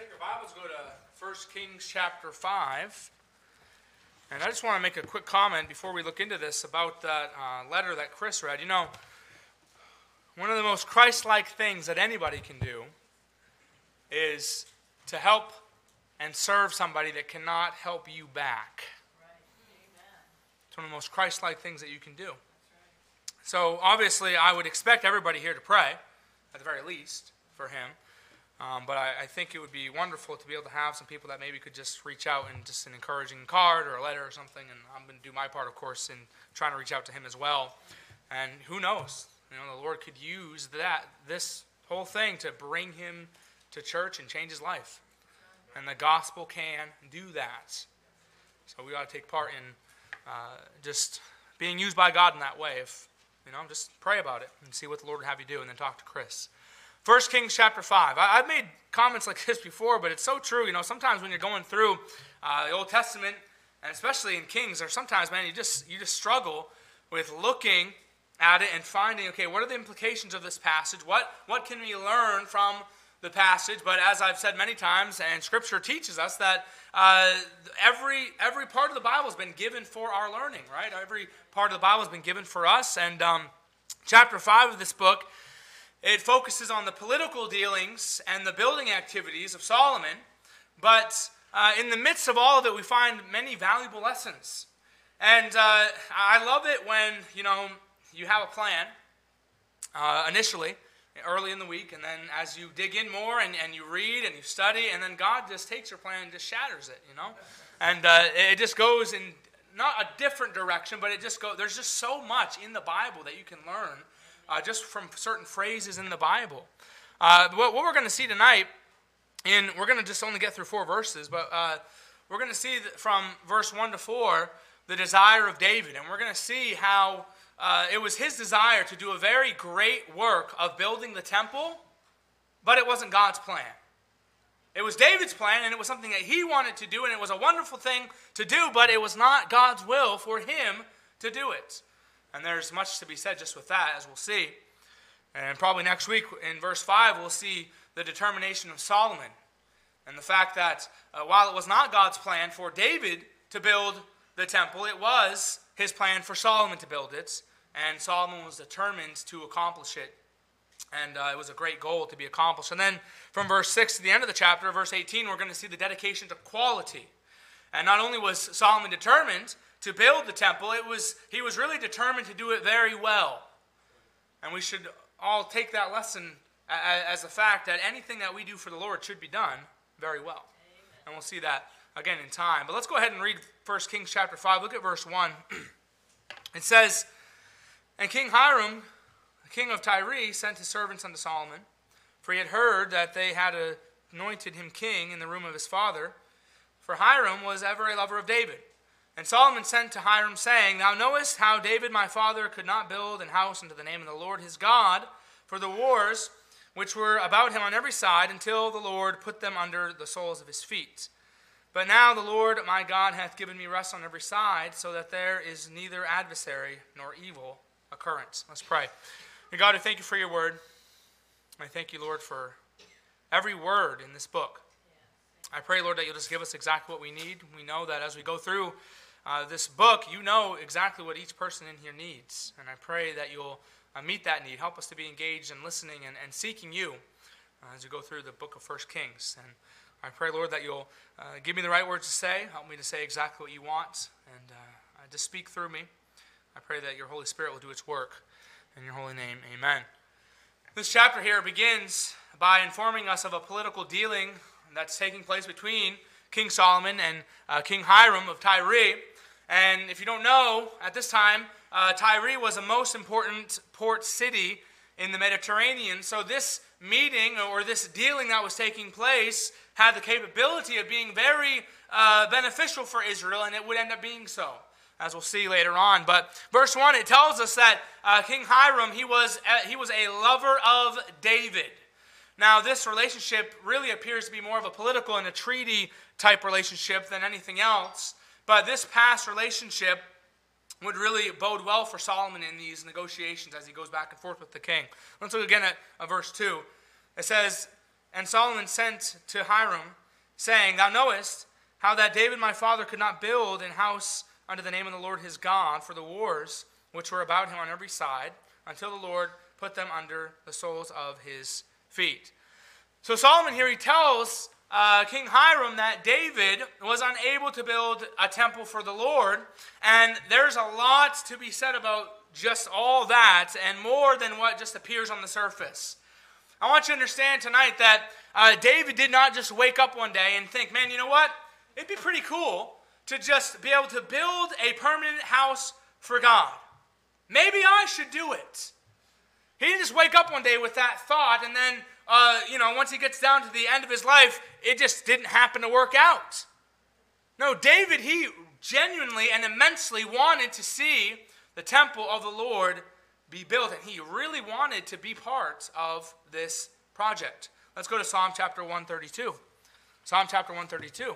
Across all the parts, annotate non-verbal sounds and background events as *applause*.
take your Bibles, go to 1 Kings chapter 5. And I just want to make a quick comment before we look into this about that uh, letter that Chris read. You know, one of the most Christ like things that anybody can do is to help and serve somebody that cannot help you back. It's one of the most Christ like things that you can do. So, obviously, I would expect everybody here to pray, at the very least, for him. Um, but I, I, think it would be wonderful to be able to have some people that maybe could just reach out and just an encouraging card or a letter or something. And I'm going to do my part, of course, in trying to reach out to him as well. And who knows? You know, the Lord could use that this whole thing to bring him to church and change his life. And the gospel can do that. So we ought to take part in uh, just being used by God in that way. If you know, just pray about it and see what the Lord would have you do, and then talk to Chris. 1 Kings chapter 5. I, have made comments like this before, but it's so true. You know, sometimes when you're going through uh, the Old Testament, and especially in Kings, or sometimes, man, you just, you just struggle with looking at it and finding, okay, what are the implications of this passage? What, what can we learn from the passage? But as I've said many times, and Scripture teaches us that uh, every, every part of the Bible has been given for our learning, right? Every part of the Bible has been given for us. And um, chapter 5 of this book it focuses on the political dealings and the building activities of Solomon, but uh, in the midst of all of it, we find many valuable lessons. And uh, I love it when, you know, you have a plan uh, initially, early in the week, and then as you dig in more and, and you read and you study, and then God just takes your plan and just shatters it, you know? And uh, it just goes in not a different direction, but it just goes, there's just so much in the Bible that you can learn uh, just from certain phrases in the Bible. Uh, what, what, we're going to see tonight, and we're going to just only get through four verses, but uh, we're going to see from verse 1 to 4 the desire of David. And we're going to see how uh, it was his desire to do a very great work of building the temple, but it wasn't God's plan. It was David's plan, and it was something that he wanted to do, and it was a wonderful thing to do, but it was not God's will for him to do it. And there's much to be said just with that, as we'll see. And probably next week in verse 5, we'll see the determination of Solomon and the fact that uh, while it was not God's plan for David to build the temple, it was his plan for Solomon to build it. And Solomon was determined to accomplish it. And uh, it was a great goal to be accomplished. And then from verse 6 to the end of the chapter, verse 18, we're going to see the dedication to quality. And not only was Solomon determined to build the temple, it was, he was really determined to do it very well. And we should all take that lesson as a fact that anything that we do for the Lord should be done very well. Amen. And we'll see that again in time. But let's go ahead and read 1 Kings chapter 5. Look at verse 1. *clears throat* it says, And King Hiram, the king of Tyre, sent his servants unto Solomon, for he had heard that they had anointed him king in the room of his father. For Hiram was ever a lover of David. And Solomon sent to Hiram, saying, Thou knowest how David my father could not build an house unto the name of the Lord his God for the wars which were about him on every side, until the Lord put them under the soles of his feet. But now the Lord my God hath given me rest on every side, so that there is neither adversary nor evil occurrence. Let's pray. Dear God, I thank you for your word. I thank you, Lord, for every word in this book. I pray, Lord, that you'll just give us exactly what we need. We know that as we go through uh, this book, you know exactly what each person in here needs. And I pray that you'll uh, meet that need. Help us to be engaged in listening and, and seeking you uh, as we go through the book of First Kings. And I pray, Lord, that you'll uh, give me the right words to say. Help me to say exactly what you want and uh, to speak through me. I pray that your Holy Spirit will do its work. In your holy name, amen. This chapter here begins by informing us of a political dealing that's taking place between King Solomon and uh, King Hiram of Tyre. And if you don't know, at this time, uh, Tyre was a most important port city in the Mediterranean. So this meeting or this dealing that was taking place had the capability of being very uh, beneficial for Israel, and it would end up being so, as we'll see later on. But verse one, it tells us that uh, King Hiram he was uh, he was a lover of David. Now, this relationship really appears to be more of a political and a treaty type relationship than anything else. But this past relationship would really bode well for Solomon in these negotiations as he goes back and forth with the king. Let's look again at verse 2. It says, And Solomon sent to Hiram, saying, Thou knowest how that David my father could not build an house under the name of the Lord his God for the wars which were about him on every side, until the Lord put them under the soles of his feet. So Solomon here, he tells uh, King Hiram that David was unable to build a temple for the Lord, and there's a lot to be said about just all that and more than what just appears on the surface. I want you to understand tonight that uh, David did not just wake up one day and think, man, you know what? It'd be pretty cool to just be able to build a permanent house for God. Maybe I should do it. He didn't just wake up one day with that thought and then, uh, you know, once he gets down to the end of his life, it just didn't happen to work out. No, David, he genuinely and immensely wanted to see the temple of the Lord be built, and he really wanted to be part of this project. Let's go to Psalm chapter 132. Psalm chapter 132.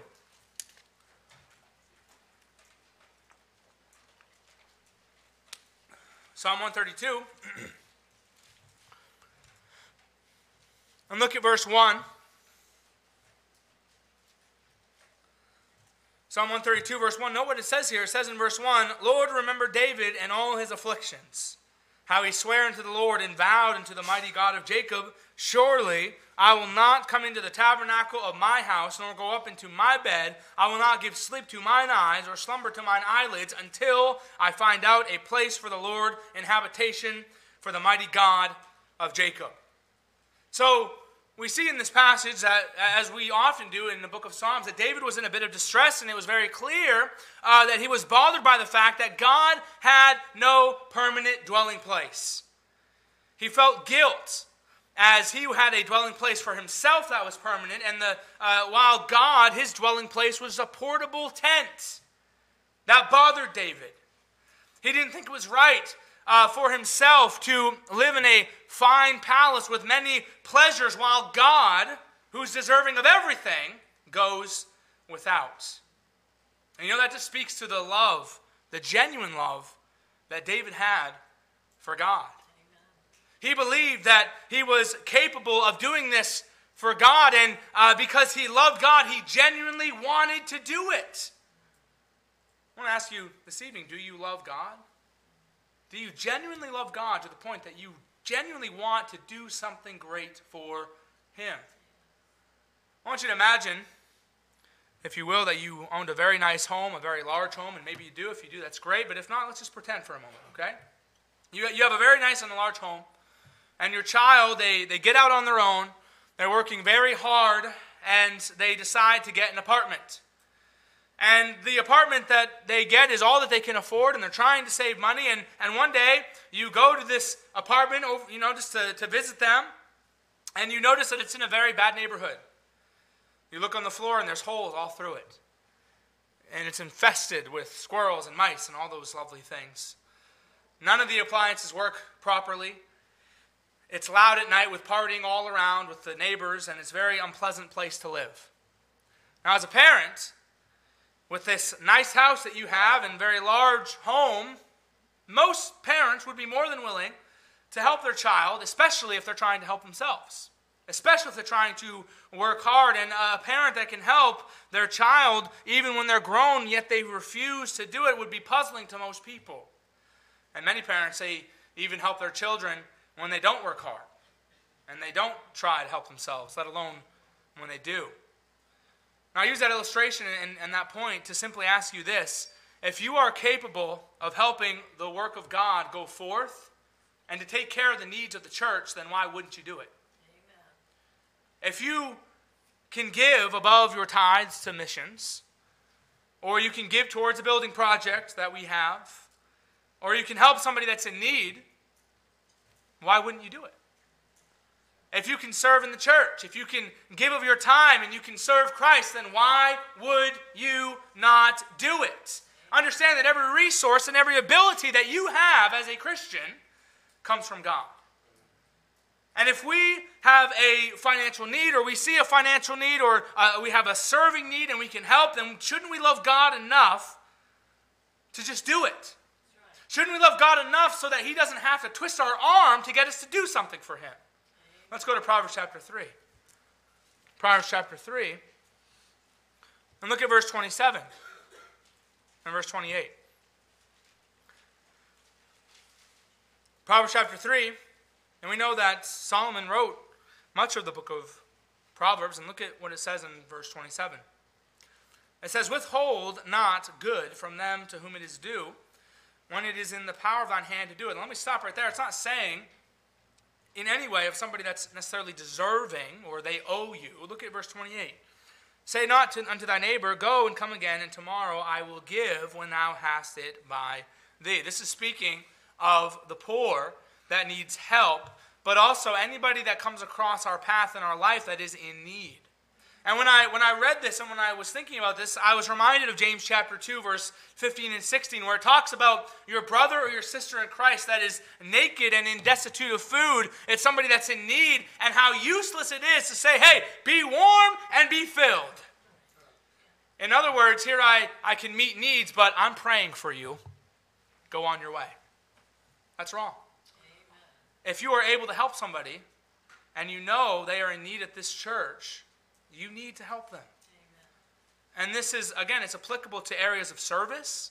Psalm 132. *clears throat* and look at verse 1. Psalm 132, verse 1. Note what it says here. It says in verse 1 Lord, remember David and all his afflictions, how he sware unto the Lord and vowed unto the mighty God of Jacob, Surely I will not come into the tabernacle of my house, nor go up into my bed. I will not give sleep to mine eyes, or slumber to mine eyelids, until I find out a place for the Lord and habitation for the mighty God of Jacob. So, we see in this passage that, as we often do in the book of Psalms, that David was in a bit of distress, and it was very clear uh, that he was bothered by the fact that God had no permanent dwelling place. He felt guilt as he had a dwelling place for himself that was permanent, and the, uh, while God, his dwelling place was a portable tent. That bothered David. He didn't think it was right uh, for himself to live in a fine palace with many pleasures while God, who's deserving of everything, goes without. And you know, that just speaks to the love, the genuine love that David had for God. He believed that he was capable of doing this for God, and uh, because he loved God, he genuinely wanted to do it. I want to ask you this evening do you love God? Do you genuinely love God to the point that you genuinely want to do something great for Him? I want you to imagine, if you will, that you owned a very nice home, a very large home, and maybe you do. If you do, that's great. But if not, let's just pretend for a moment, okay? You, you have a very nice and a large home, and your child, they, they get out on their own, they're working very hard, and they decide to get an apartment. And the apartment that they get is all that they can afford, and they're trying to save money. And, and one day, you go to this apartment, over, you know, just to, to visit them, and you notice that it's in a very bad neighborhood. You look on the floor, and there's holes all through it. And it's infested with squirrels and mice and all those lovely things. None of the appliances work properly. It's loud at night with partying all around with the neighbors, and it's a very unpleasant place to live. Now, as a parent, with this nice house that you have and very large home, most parents would be more than willing to help their child, especially if they're trying to help themselves. Especially if they're trying to work hard. And a parent that can help their child, even when they're grown, yet they refuse to do it, would be puzzling to most people. And many parents, they even help their children when they don't work hard and they don't try to help themselves, let alone when they do. Now, I use that illustration and, and that point to simply ask you this. If you are capable of helping the work of God go forth and to take care of the needs of the church, then why wouldn't you do it? Amen. If you can give above your tithes to missions, or you can give towards a building project that we have, or you can help somebody that's in need, why wouldn't you do it? If you can serve in the church, if you can give of your time and you can serve Christ, then why would you not do it? Understand that every resource and every ability that you have as a Christian comes from God. And if we have a financial need, or we see a financial need, or uh, we have a serving need and we can help, then shouldn't we love God enough to just do it? Shouldn't we love God enough so that He doesn't have to twist our arm to get us to do something for Him? Let's go to Proverbs chapter 3. Proverbs chapter 3. And look at verse 27 and verse 28. Proverbs chapter 3, and we know that Solomon wrote much of the book of Proverbs, and look at what it says in verse 27. It says, Withhold not good from them to whom it is due, when it is in the power of thine hand to do it. let me stop right there. It's not saying in any way of somebody that's necessarily deserving or they owe you. Look at verse 28. Say not to, unto thy neighbor, Go and come again, and tomorrow I will give when thou hast it by thee. This is speaking of the poor that needs help, but also anybody that comes across our path in our life that is in need. And when I, when I read this and when I was thinking about this, I was reminded of James chapter 2, verse 15 and 16, where it talks about your brother or your sister in Christ that is naked and in destitute of food. It's somebody that's in need, and how useless it is to say, hey, be warm and be filled. In other words, here I, I can meet needs, but I'm praying for you. Go on your way. That's wrong. Amen. If you are able to help somebody and you know they are in need at this church, you need to help them. Amen. And this is, again, it's applicable to areas of service.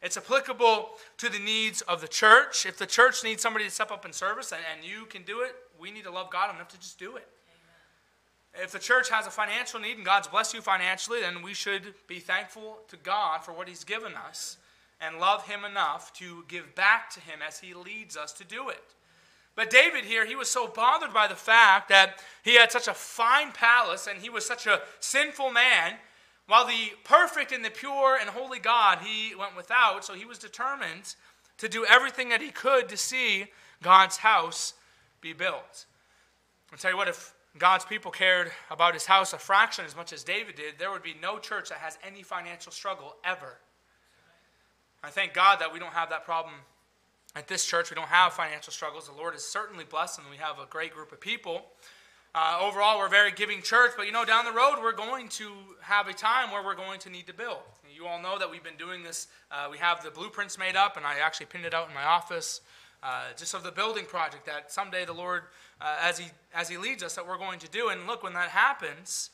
It's applicable to the needs of the church. If the church needs somebody to step up in service and, and you can do it, we need to love God enough to just do it. Amen. If the church has a financial need and God's blessed you financially, then we should be thankful to God for what He's given us and love Him enough to give back to Him as He leads us to do it. But David here, he was so bothered by the fact that he had such a fine palace and he was such a sinful man, while the perfect and the pure and holy God he went without. So he was determined to do everything that he could to see God's house be built. I'll tell you what, if God's people cared about his house a fraction as much as David did, there would be no church that has any financial struggle ever. I thank God that we don't have that problem at this church, we don't have financial struggles. The Lord is certainly blessed, and we have a great group of people. Uh, overall, we're a very giving church, but you know, down the road, we're going to have a time where we're going to need to build. You all know that we've been doing this. Uh, we have the blueprints made up, and I actually pinned it out in my office, uh, just of the building project that someday the Lord, uh, as he as He leads us, that we're going to do. And look, when that happens,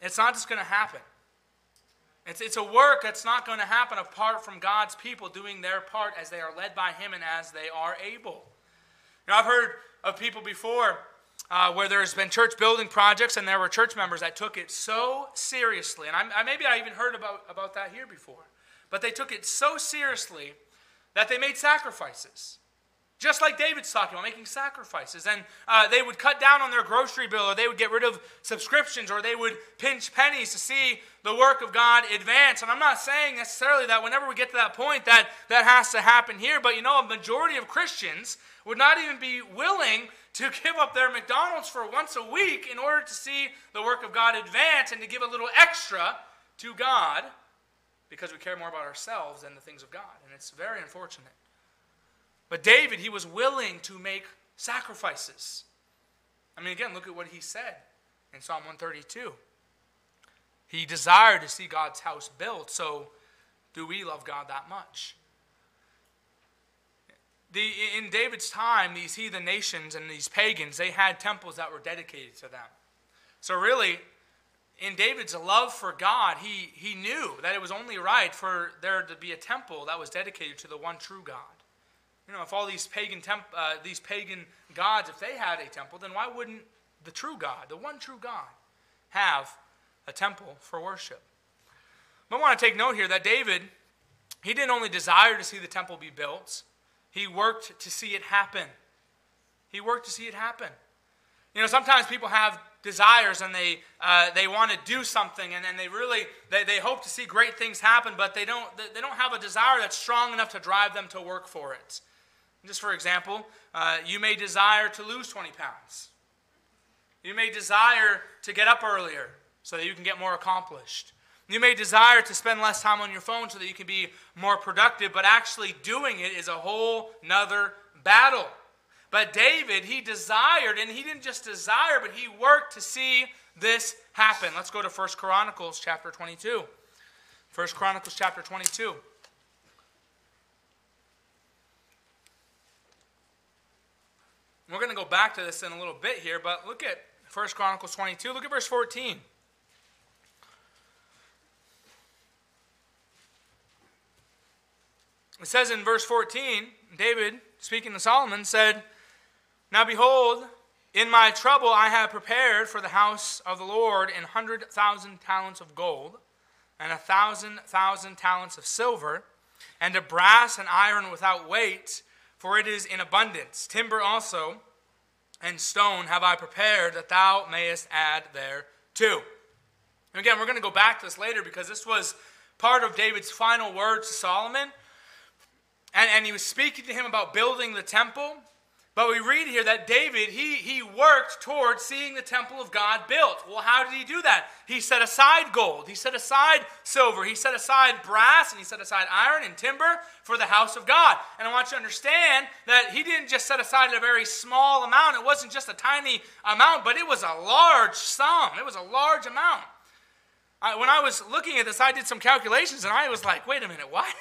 it's not just going to happen. It's, it's a work that's not going to happen apart from God's people doing their part as they are led by Him and as they are able. You know, I've heard of people before uh, where there's been church building projects and there were church members that took it so seriously. And I, I, maybe I even heard about, about that here before. But they took it so seriously that they made sacrifices. Just like David's talking about, making sacrifices. And uh, they would cut down on their grocery bill, or they would get rid of subscriptions, or they would pinch pennies to see the work of God advance. And I'm not saying necessarily that whenever we get to that point that that has to happen here, but you know, a majority of Christians would not even be willing to give up their McDonald's for once a week in order to see the work of God advance and to give a little extra to God because we care more about ourselves than the things of God. And it's very unfortunate. But David, he was willing to make sacrifices. I mean, again, look at what he said in Psalm 132. He desired to see God's house built, so do we love God that much? The, in David's time, these heathen nations and these pagans, they had temples that were dedicated to them. So, really, in David's love for God, he, he knew that it was only right for there to be a temple that was dedicated to the one true God. You know, if all these pagan temp, uh, these pagan gods, if they had a temple, then why wouldn't the true God, the one true God, have a temple for worship? But I want to take note here that David, he didn't only desire to see the temple be built, he worked to see it happen. He worked to see it happen. You know, sometimes people have desires and they, uh, they want to do something and then they really they, they hope to see great things happen but they don't, they don't have a desire that's strong enough to drive them to work for it just for example, uh, you may desire to lose 20 pounds. You may desire to get up earlier so that you can get more accomplished. You may desire to spend less time on your phone so that you can be more productive, but actually doing it is a whole nother battle. But David, he desired, and he didn't just desire, but he worked to see this happen. Let's go to 1 Chronicles chapter 22. 1 Chronicles chapter 22. We're going to go back to this in a little bit here, but look at 1 Chronicles 22. Look at verse 14. It says in verse 14, David, speaking to Solomon, said, Now behold, in my trouble I have prepared for the house of the Lord an hundred thousand talents of gold, and a thousand thousand talents of silver, and a brass and iron without weight, for it is in abundance. Timber also and stone have I prepared that thou mayest add thereto. And again, we're going to go back to this later because this was part of David's final words to Solomon. And, and he was speaking to him about building the temple. But we read here that David, he, he worked towards seeing the temple of God built. Well, how did he do that? He set aside gold, he set aside silver, he set aside brass, and he set aside iron and timber for the house of God. And I want you to understand that he didn't just set aside a very small amount, it wasn't just a tiny amount, but it was a large sum, it was a large amount. I, when I was looking at this, I did some calculations and I was like, wait a minute, *laughs* what?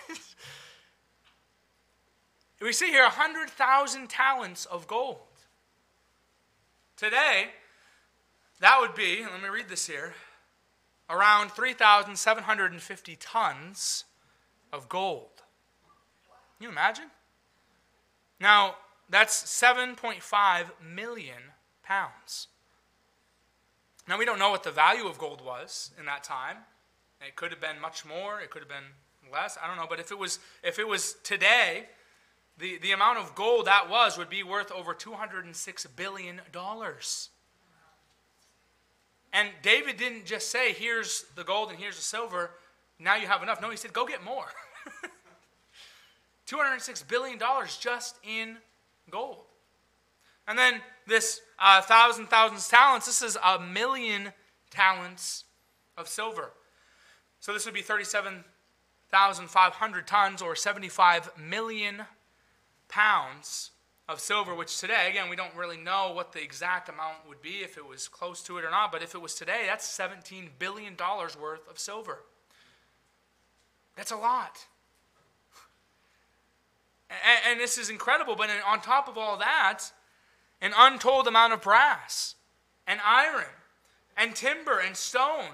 We see here 100,000 talents of gold. Today, that would be, let me read this here, around 3,750 tons of gold. Can you imagine? Now, that's 7.5 million pounds. Now, we don't know what the value of gold was in that time. It could have been much more, it could have been less, I don't know, but if it was if it was today, the, the amount of gold that was would be worth over $206 billion. And David didn't just say, here's the gold and here's the silver, now you have enough. No, he said, go get more. *laughs* $206 billion just in gold. And then this uh, thousand thousands talents, this is a million talents of silver. So this would be 37,500 tons or 75 million pounds of silver, which today, again, we don't really know what the exact amount would be if it was close to it or not, but if it was today, that's $17 billion worth of silver. That's a lot. And, and this is incredible, but on top of all that, an untold amount of brass and iron and timber and stone.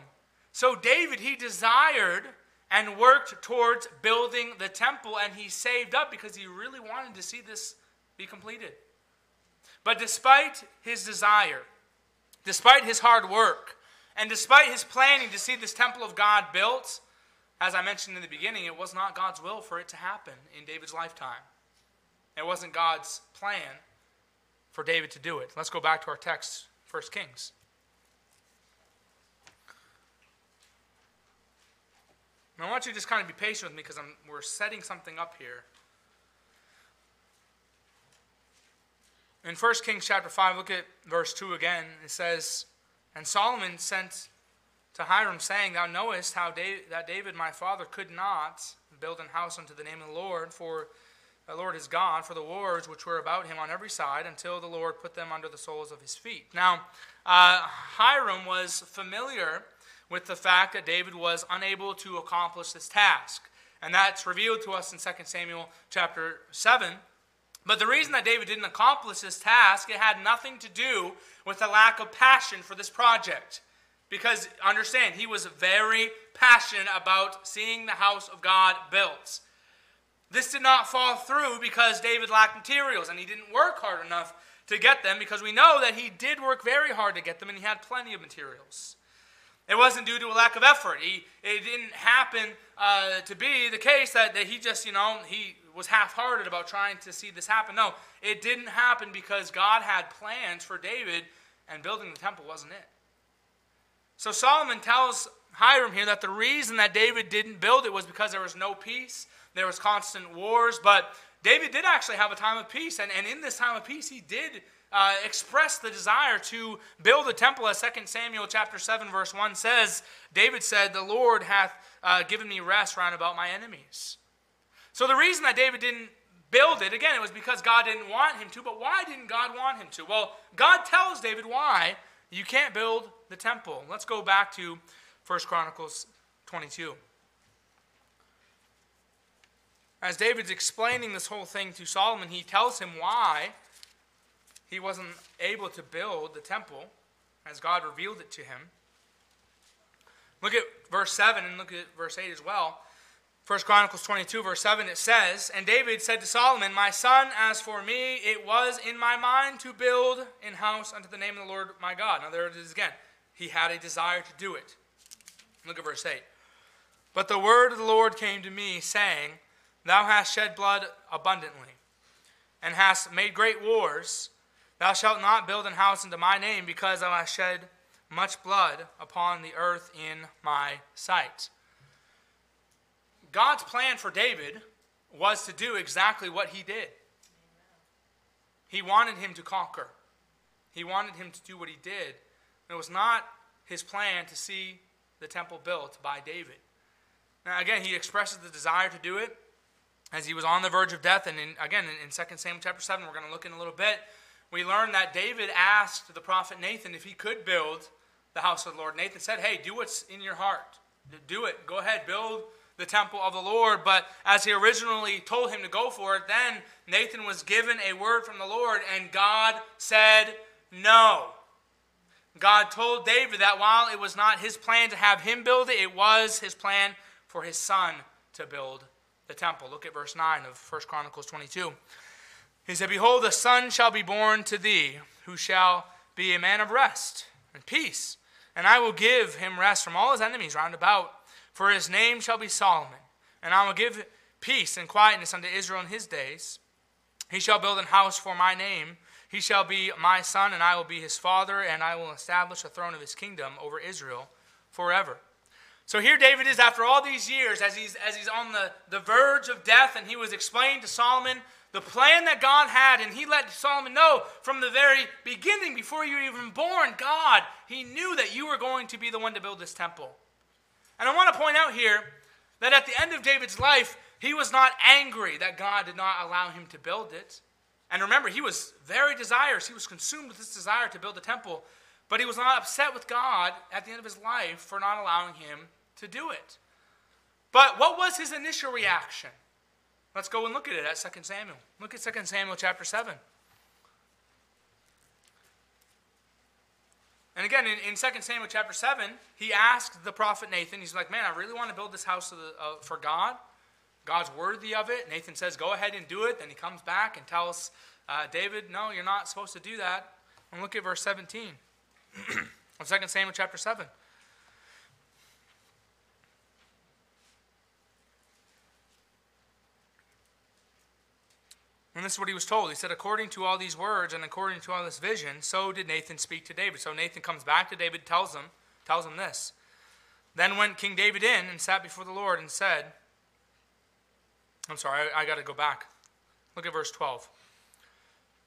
So David, he desired and worked towards building the temple, and he saved up because he really wanted to see this be completed. But despite his desire, despite his hard work, and despite his planning to see this temple of God built, as I mentioned in the beginning, it was not God's will for it to happen in David's lifetime. It wasn't God's plan for David to do it. Let's go back to our text, 1 Kings. And I want you to just kind of be patient with me because we're setting something up here. In 1 Kings chapter 5, look at verse 2 again. It says, And Solomon sent to Hiram, saying, Thou knowest how David, that David my father could not build an house unto the name of the Lord, for the Lord is God, for the wars which were about him on every side, until the Lord put them under the soles of his feet. Now, uh, Hiram was familiar with the fact that David was unable to accomplish this task. And that's revealed to us in 2 Samuel chapter 7. But the reason that David didn't accomplish this task, it had nothing to do with a lack of passion for this project. Because understand, he was very passionate about seeing the house of God built. This did not fall through because David lacked materials and he didn't work hard enough to get them because we know that he did work very hard to get them and he had plenty of materials. It wasn't due to a lack of effort. He, it didn't happen uh, to be the case that, that he just, you know, he was half hearted about trying to see this happen. No, it didn't happen because God had plans for David, and building the temple wasn't it. So Solomon tells Hiram here that the reason that David didn't build it was because there was no peace, there was constant wars, but David did actually have a time of peace, and, and in this time of peace, he did uh, expressed the desire to build a temple, as 2 Samuel chapter 7, verse 1 says, David said, The Lord hath uh, given me rest round about my enemies. So the reason that David didn't build it, again, it was because God didn't want him to. But why didn't God want him to? Well, God tells David why you can't build the temple. Let's go back to 1 Chronicles 22. As David's explaining this whole thing to Solomon, he tells him why he wasn't able to build the temple. as God revealed it to him. Look at verse 7 and look at verse 8 as well. 1 Chronicles 22, verse 7, it says, And David said to Solomon, My son, as for me, it was in my mind to build an house unto the name of the Lord my God. Now there it is again. He had a desire to do it. Look at verse 8. But the word of the Lord came to me, saying, Thou hast shed blood abundantly, and hast made great wars. Thou shalt not build an house unto my name, because thou hast shed much blood upon the earth in my sight. God's plan for David was to do exactly what he did. He wanted him to conquer. He wanted him to do what he did. It was not his plan to see the temple built by David. Now, again, he expresses the desire to do it as he was on the verge of death. And in, again, in, in 2 Samuel chapter 7, we're going to look in a little bit, we learn that David asked the prophet Nathan if he could build the house of the Lord. Nathan said, Hey, do what's in your heart. Do it. Go ahead, build the temple of the Lord. But as he originally told him to go for it, then Nathan was given a word from the Lord, and God said no. God told David that while it was not his plan to have him build it, it was his plan for his son to build the temple. Look at verse 9 of 1 Chronicles 22. He said, Behold, a son shall be born to thee, who shall be a man of rest and peace. And I will give him rest from all his enemies round about for his name shall be Solomon, and I will give peace and quietness unto Israel in his days. He shall build an house for my name. He shall be my son, and I will be his father, and I will establish a throne of his kingdom over Israel forever. So here David is after all these years, as he's, as he's on the, the verge of death, and he was explaining to Solomon the plan that God had, and he let Solomon know from the very beginning, before you were even born, God, he knew that you were going to be the one to build this temple. And I want to point out here that at the end of David's life, he was not angry that God did not allow him to build it. And remember, he was very desirous. He was consumed with this desire to build the temple. But he was not upset with God at the end of his life for not allowing him to do it. But what was his initial reaction? Let's go and look at it at 2 Samuel. Look at 2 Samuel chapter 7. And again, in, in 2 Samuel chapter 7, he asked the prophet Nathan, he's like, Man, I really want to build this house the, uh, for God. God's worthy of it. Nathan says, Go ahead and do it. Then he comes back and tells uh, David, No, you're not supposed to do that. And look at verse 17 *clears throat* of 2 Samuel chapter 7. And this is what he was told. He said, According to all these words and according to all this vision, so did Nathan speak to David. So Nathan comes back to David, tells him, tells him this. Then went King David in and sat before the Lord and said, I'm sorry, I, I got to go back. Look at verse 12.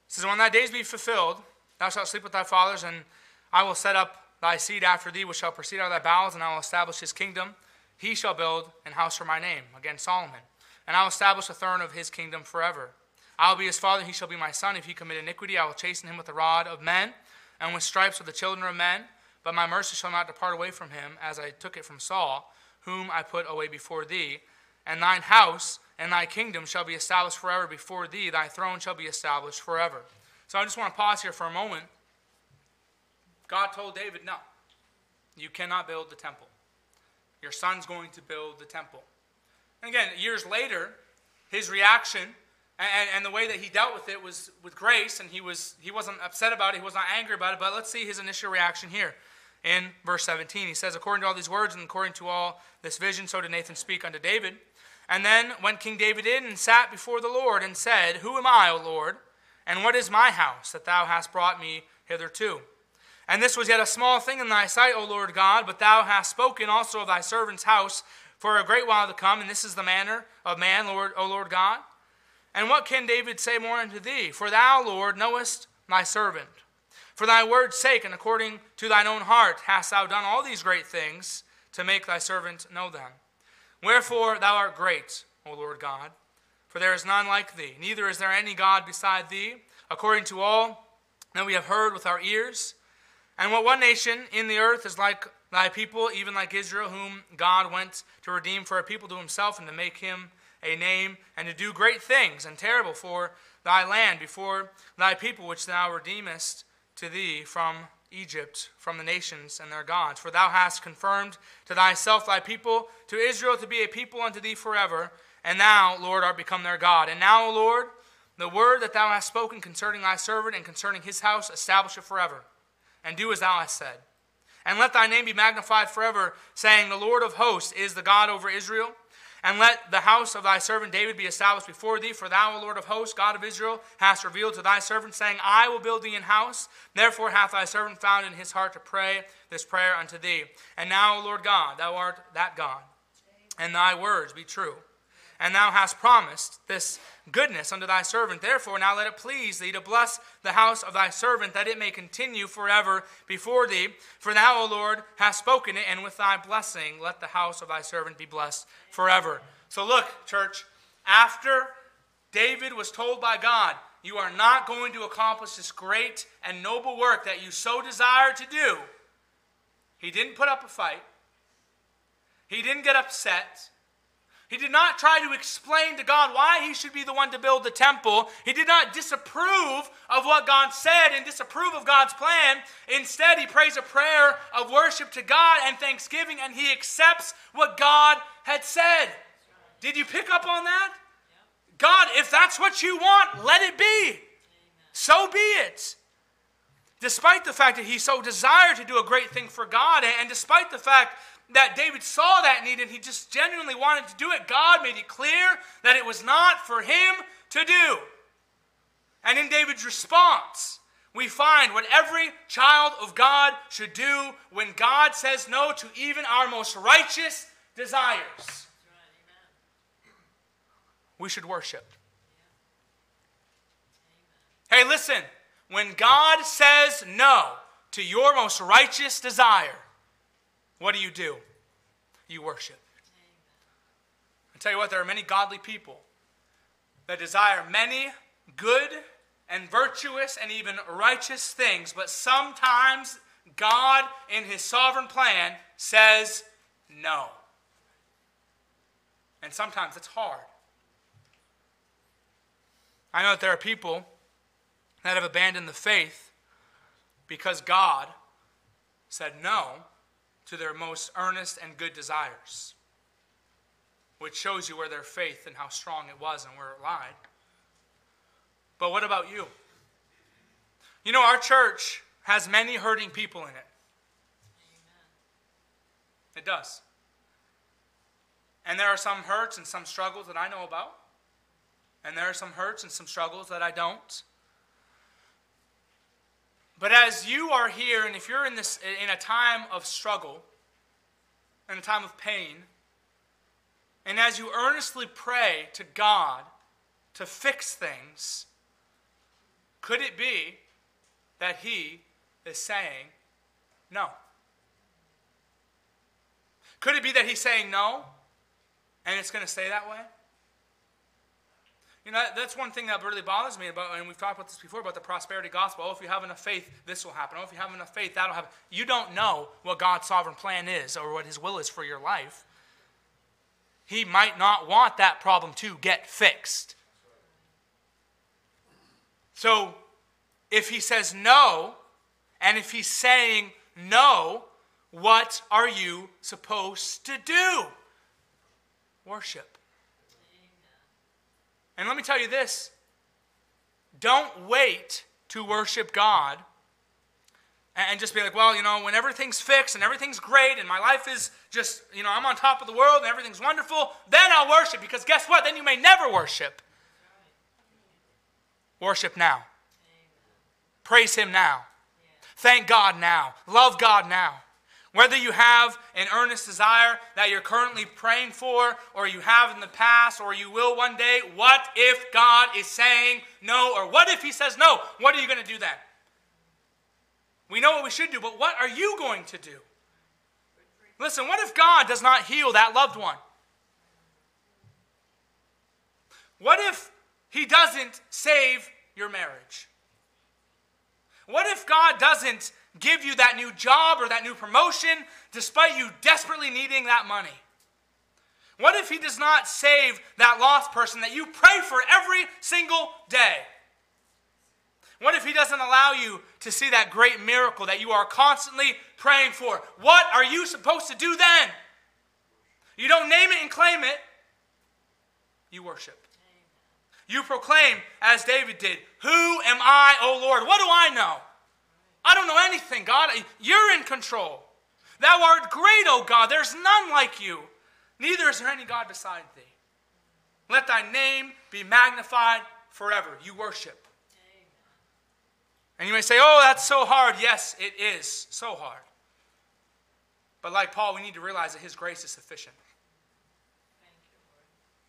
It says, When thy days be fulfilled, thou shalt sleep with thy fathers, and I will set up thy seed after thee, which shall proceed out of thy bowels, and I will establish his kingdom. He shall build an house for my name, again Solomon, and I will establish a throne of his kingdom forever. I will be his father, and he shall be my son. If he commit iniquity, I will chasten him with the rod of men, and with stripes of the children of men. But my mercy shall not depart away from him, as I took it from Saul, whom I put away before thee. And thine house and thy kingdom shall be established forever before thee, thy throne shall be established forever. So I just want to pause here for a moment. God told David, No, you cannot build the temple. Your son's going to build the temple. And again, years later, his reaction and, and the way that he dealt with it was with grace, and he, was, he wasn't upset about it, he was not angry about it. But let's see his initial reaction here in verse 17. He says, According to all these words and according to all this vision, so did Nathan speak unto David. And then went King David in and sat before the Lord and said, Who am I, O Lord? And what is my house that thou hast brought me hitherto? And this was yet a small thing in thy sight, O Lord God, but thou hast spoken also of thy servant's house for a great while to come, and this is the manner of man, Lord, O Lord God. And what can David say more unto thee? For thou, Lord, knowest my servant. For thy word's sake, and according to thine own heart, hast thou done all these great things to make thy servant know them. Wherefore thou art great, O Lord God, for there is none like thee, neither is there any God beside thee, according to all that we have heard with our ears. And what one nation in the earth is like thy people, even like Israel, whom God went to redeem for a people to himself and to make him a name, and to do great things and terrible for thy land before thy people, which thou redeemest to thee from Egypt from the nations and their gods. For thou hast confirmed to thyself thy people, to Israel to be a people unto thee forever. And thou, Lord, art become their God. And now, O Lord, the word that thou hast spoken concerning thy servant and concerning his house, establish it forever. And do as thou hast said. And let thy name be magnified forever, saying, The Lord of hosts is the God over Israel. And let the house of thy servant David be established before thee, for thou, O Lord of hosts, God of Israel, hast revealed to thy servant, saying, I will build thee an house. Therefore hath thy servant found in his heart to pray this prayer unto thee. And now, O Lord God, thou art that God, and thy words be true and thou hast promised this goodness unto thy servant. Therefore, now let it please thee to bless the house of thy servant, that it may continue forever before thee. For thou, O Lord, hast spoken it, and with thy blessing let the house of thy servant be blessed forever. So, look, church, after David was told by God, You are not going to accomplish this great and noble work that you so desire to do, he didn't put up a fight, he didn't get upset. He did not try to explain to God why he should be the one to build the temple. He did not disapprove of what God said and disapprove of God's plan. Instead, he prays a prayer of worship to God and thanksgiving, and he accepts what God had said. Did you pick up on that? God, if that's what you want, let it be. So be it. Despite the fact that he so desired to do a great thing for God, and despite the fact that David saw that need and he just genuinely wanted to do it, God made it clear that it was not for him to do. And in David's response, we find what every child of God should do when God says no to even our most righteous desires. We should worship. Hey, listen, when God says no to your most righteous desire, what do you do? You worship. I tell you what, there are many godly people that desire many good and virtuous and even righteous things, but sometimes God, in His sovereign plan, says no. And sometimes it's hard. I know that there are people that have abandoned the faith because God said no to their most earnest and good desires, which shows you where their faith and how strong it was and where it lied. But what about you? You know, our church has many hurting people in it. It does. And there are some hurts and some struggles that I know about. And there are some hurts and some struggles that I don't. But as you are here, and if you're in, this, in a time of struggle, in a time of pain, and as you earnestly pray to God to fix things, could it be that He is saying no? Could it be that He's saying no, and it's going to stay that way? You know, that's one thing that really bothers me about, and we've talked about this before about the prosperity gospel. Oh, if you have enough faith, this will happen. Oh, if you have enough faith, that'll happen. You don't know what God's sovereign plan is or what His will is for your life. He might not want that problem to get fixed. So, if He says no, and if He's saying no, what are you supposed to do? Worship. And let me tell you this don't wait to worship God and just be like, well, you know, when everything's fixed and everything's great and my life is just, you know, I'm on top of the world and everything's wonderful, then I'll worship. Because guess what? Then you may never worship. Worship now. Praise Him now. Thank God now. Love God now. Whether you have an earnest desire that you're currently praying for, or you have in the past, or you will one day, what if God is saying no? Or what if He says no? What are you going to do then? We know what we should do, but what are you going to do? Listen, what if God does not heal that loved one? What if He doesn't save your marriage? What if God doesn't give you that new job or that new promotion despite you desperately needing that money? What if He does not save that lost person that you pray for every single day? What if He doesn't allow you to see that great miracle that you are constantly praying for? What are you supposed to do then? You don't name it and claim it, you worship. You proclaim, as David did, Who am I, O Lord? What do I know? I don't know anything, God. You're in control. Thou art great, O God. There's none like you. Neither is there any God beside thee. Let thy name be magnified forever. You worship. And you may say, oh, that's so hard. Yes, it is so hard. But like Paul, we need to realize that his grace is sufficient.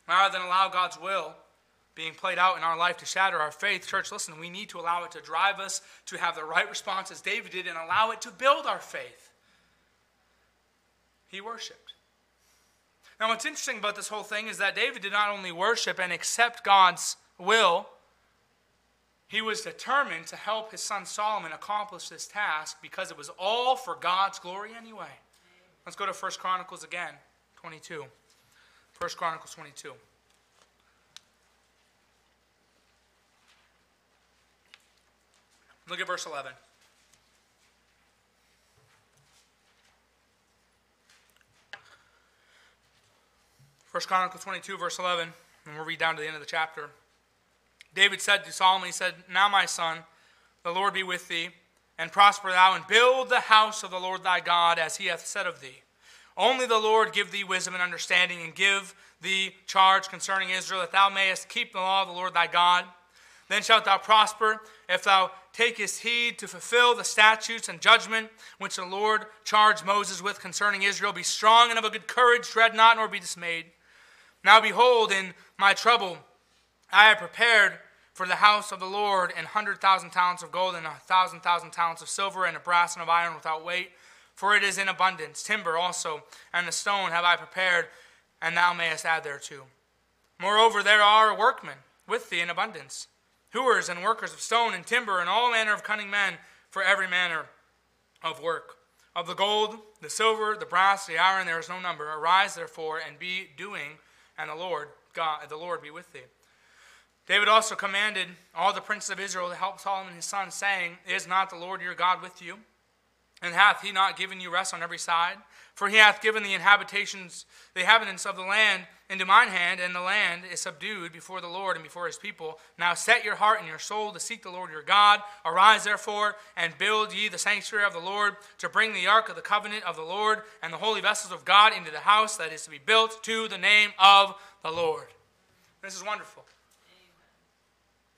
Rather than allow God's will being played out in our life to shatter our faith, church, listen, we need to allow it to drive us to have the right response as David did and allow it to build our faith. He worshiped. Now, what's interesting about this whole thing is that David did not only worship and accept God's will, he was determined to help his son Solomon accomplish this task because it was all for God's glory anyway. Let's go to 1 Chronicles again, 22. 1 Chronicles 22. Look at verse 11. First Chronicles 22, verse 11, and we'll read down to the end of the chapter. David said to Solomon, He said, Now, my son, the Lord be with thee, and prosper thou, and build the house of the Lord thy God, as he hath said of thee. Only the Lord give thee wisdom and understanding, and give thee charge concerning Israel, that thou mayest keep the law of the Lord thy God. Then shalt thou prosper, if thou takest heed to fulfill the statutes and judgment which the Lord charged Moses with concerning Israel. Be strong and of a good courage, dread not, nor be dismayed. Now behold, in my trouble I have prepared for the house of the Lord an hundred thousand talents of gold and a thousand thousand talents of silver and a brass and of iron without weight, for it is in abundance. Timber also and the stone have I prepared, and thou mayest add thereto. Moreover, there are workmen with thee in abundance, hewers and workers of stone and timber, and all manner of cunning men for every manner of work. Of the gold, the silver, the brass, the iron, there is no number. Arise, therefore, and be doing and the Lord God, the Lord be with thee. David also commanded all the princes of Israel to help Solomon his son, saying, Is not the Lord your God with you? And hath he not given you rest on every side? For he hath given the inhabitations, the inhabitants of the land into mine hand, and the land is subdued before the Lord and before his people. Now set your heart and your soul to seek the Lord your God. Arise therefore and build ye the sanctuary of the Lord to bring the ark of the covenant of the Lord and the holy vessels of God into the house that is to be built to the name of the Lord. This is wonderful.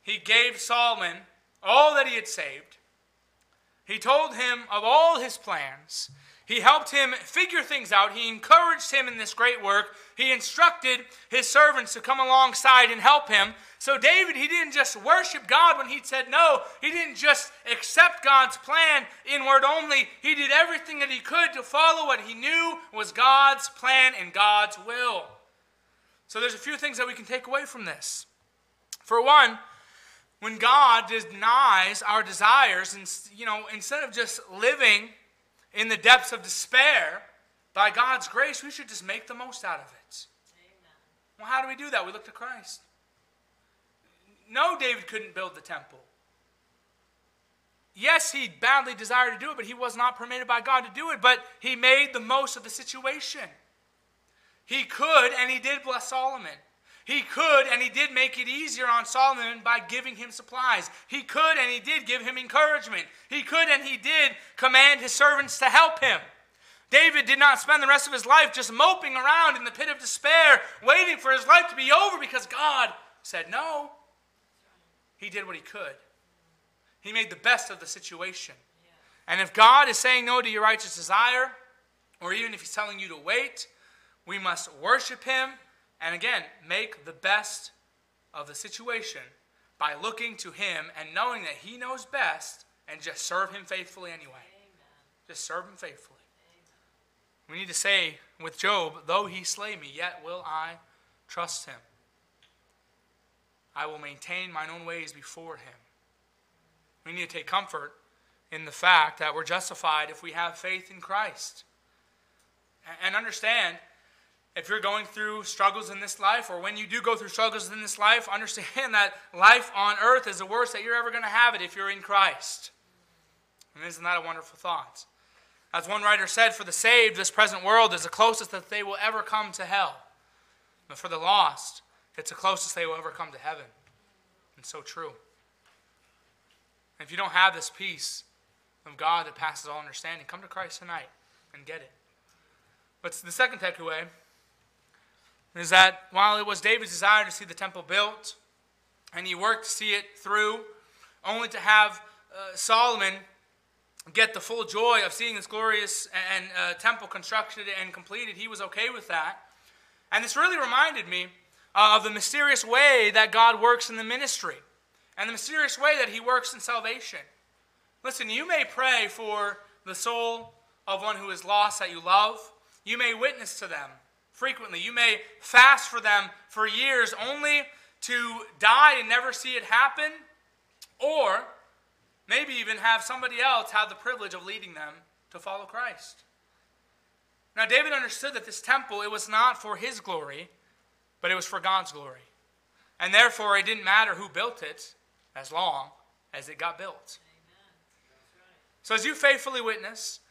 He gave Solomon all that he had saved. He told him of all his plans. He helped him figure things out. He encouraged him in this great work. He instructed his servants to come alongside and help him. So, David, he didn't just worship God when he said no. He didn't just accept God's plan in word only. He did everything that he could to follow what he knew was God's plan and God's will. So, there's a few things that we can take away from this. For one, when God denies our desires, and you know, instead of just living in the depths of despair, by God's grace, we should just make the most out of it. Amen. Well, how do we do that? We look to Christ. No, David couldn't build the temple. Yes, he badly desired to do it, but he was not permitted by God to do it. But he made the most of the situation. He could, and he did bless Solomon. He could and he did make it easier on Solomon by giving him supplies. He could and he did give him encouragement. He could and he did command his servants to help him. David did not spend the rest of his life just moping around in the pit of despair, waiting for his life to be over because God said no. He did what he could. He made the best of the situation. And if God is saying no to your righteous desire, or even if he's telling you to wait, we must worship him and again, make the best of the situation by looking to Him and knowing that He knows best and just serve Him faithfully anyway. Amen. Just serve Him faithfully. Amen. We need to say with Job, though He slay me, yet will I trust Him. I will maintain mine own ways before Him. We need to take comfort in the fact that we're justified if we have faith in Christ. And understand if you're going through struggles in this life, or when you do go through struggles in this life, understand *laughs* that life on earth is the worst that you're ever going to have it if you're in Christ. And isn't that a wonderful thought? As one writer said, for the saved, this present world is the closest that they will ever come to hell. But for the lost, it's the closest they will ever come to heaven. And so true. And if you don't have this peace of God that passes all understanding, come to Christ tonight and get it. But the second takeaway is that while it was David's desire to see the temple built, and he worked to see it through, only to have uh, Solomon get the full joy of seeing this glorious and uh, temple constructed and completed, he was okay with that. And this really reminded me uh, of the mysterious way that God works in the ministry and the mysterious way that he works in salvation. Listen, you may pray for the soul of one who is lost that you love. You may witness to them frequently. You may fast for them for years only to die and never see it happen, or maybe even have somebody else have the privilege of leading them to follow Christ. Now, David understood that this temple, it was not for his glory, but it was for God's glory. And therefore, it didn't matter who built it as long as it got built. So, as you faithfully witness,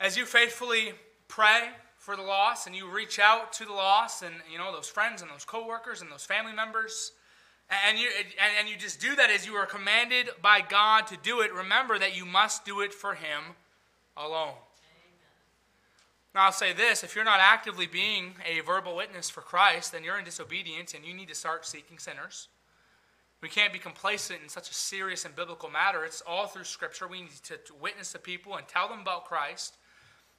as you faithfully pray, for the lost and you reach out to the lost and you know those friends and those coworkers and those family members. And you and, and you just do that as you are commanded by God to do it. Remember that you must do it for him alone. Now I'll say this. If you're not actively being a verbal witness for Christ then you're in disobedience and you need to start seeking sinners. We can't be complacent in such a serious and biblical matter. It's all through scripture. We need to, to witness to people and tell them about Christ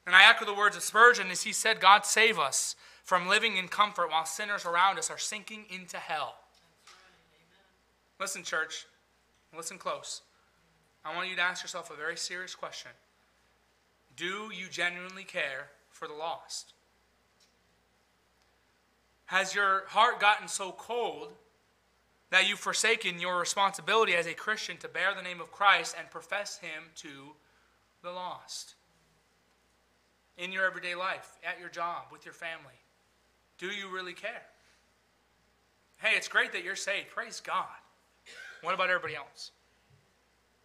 and I echo the words of Spurgeon as he said, God save us from living in comfort while sinners around us are sinking into hell. Listen, church, listen close. I want you to ask yourself a very serious question Do you genuinely care for the lost? Has your heart gotten so cold that you've forsaken your responsibility as a Christian to bear the name of Christ and profess Him to the lost? In your everyday life, at your job, with your family? Do you really care? Hey, it's great that you're saved. Praise God. What about everybody else?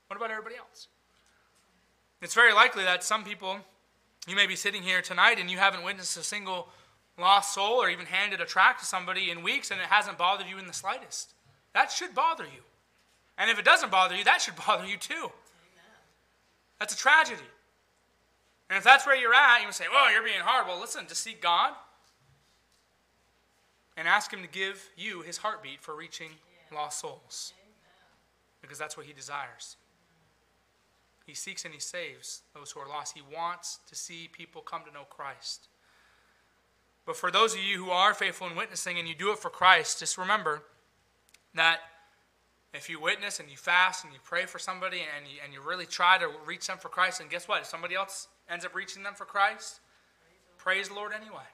What about everybody else? It's very likely that some people, you may be sitting here tonight and you haven't witnessed a single lost soul or even handed a tract to somebody in weeks and it hasn't bothered you in the slightest. That should bother you. And if it doesn't bother you, that should *laughs* bother you too. That's a tragedy. And if that's where you're at, you say, well, you're being hard. Well, listen, just seek God and ask Him to give you His heartbeat for reaching lost souls. Because that's what He desires. He seeks and He saves those who are lost. He wants to see people come to know Christ. But for those of you who are faithful in witnessing and you do it for Christ, just remember that if you witness and you fast and you pray for somebody and you, and you really try to reach them for Christ, and guess what? If somebody else ends up reaching them for Christ, praise the Lord anyway.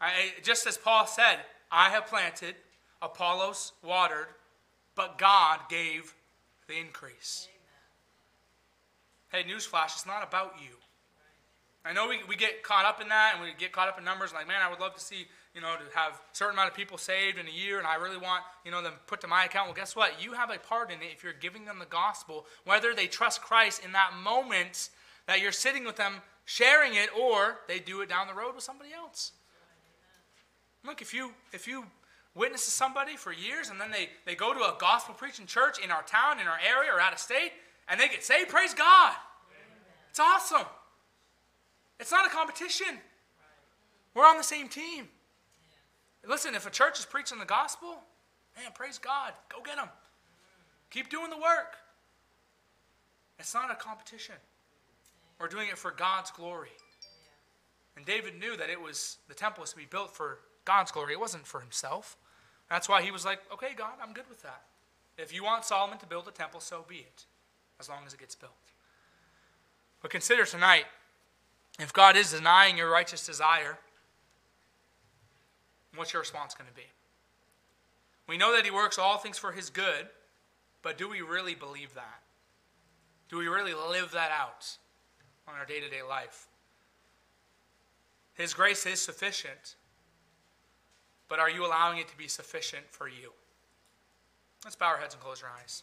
I, just as Paul said, I have planted, Apollos watered, but God gave the increase. Hey, newsflash, it's not about you. I know we, we get caught up in that and we get caught up in numbers like, man, I would love to see, you know, to have a certain amount of people saved in a year and I really want, you know, them put to my account. Well, guess what? You have a part in it if you're giving them the gospel, whether they trust Christ in that moment that you're sitting with them sharing it or they do it down the road with somebody else. Look, if you if you witness to somebody for years and then they, they go to a gospel preaching church in our town, in our area, or out of state, and they get saved, praise God. It's awesome. It's not a competition. We're on the same team. Listen, if a church is preaching the gospel, man, praise God. Go get them. Keep doing the work. It's not a competition. We're doing it for God's glory. And David knew that it was the temple was to be built for God's glory. It wasn't for himself. That's why he was like, okay, God, I'm good with that. If you want Solomon to build a temple, so be it, as long as it gets built. But consider tonight if God is denying your righteous desire, what's your response going to be? We know that He works all things for His good, but do we really believe that? Do we really live that out? on our day to day life. His grace is sufficient, but are you allowing it to be sufficient for you? Let's bow our heads and close our eyes.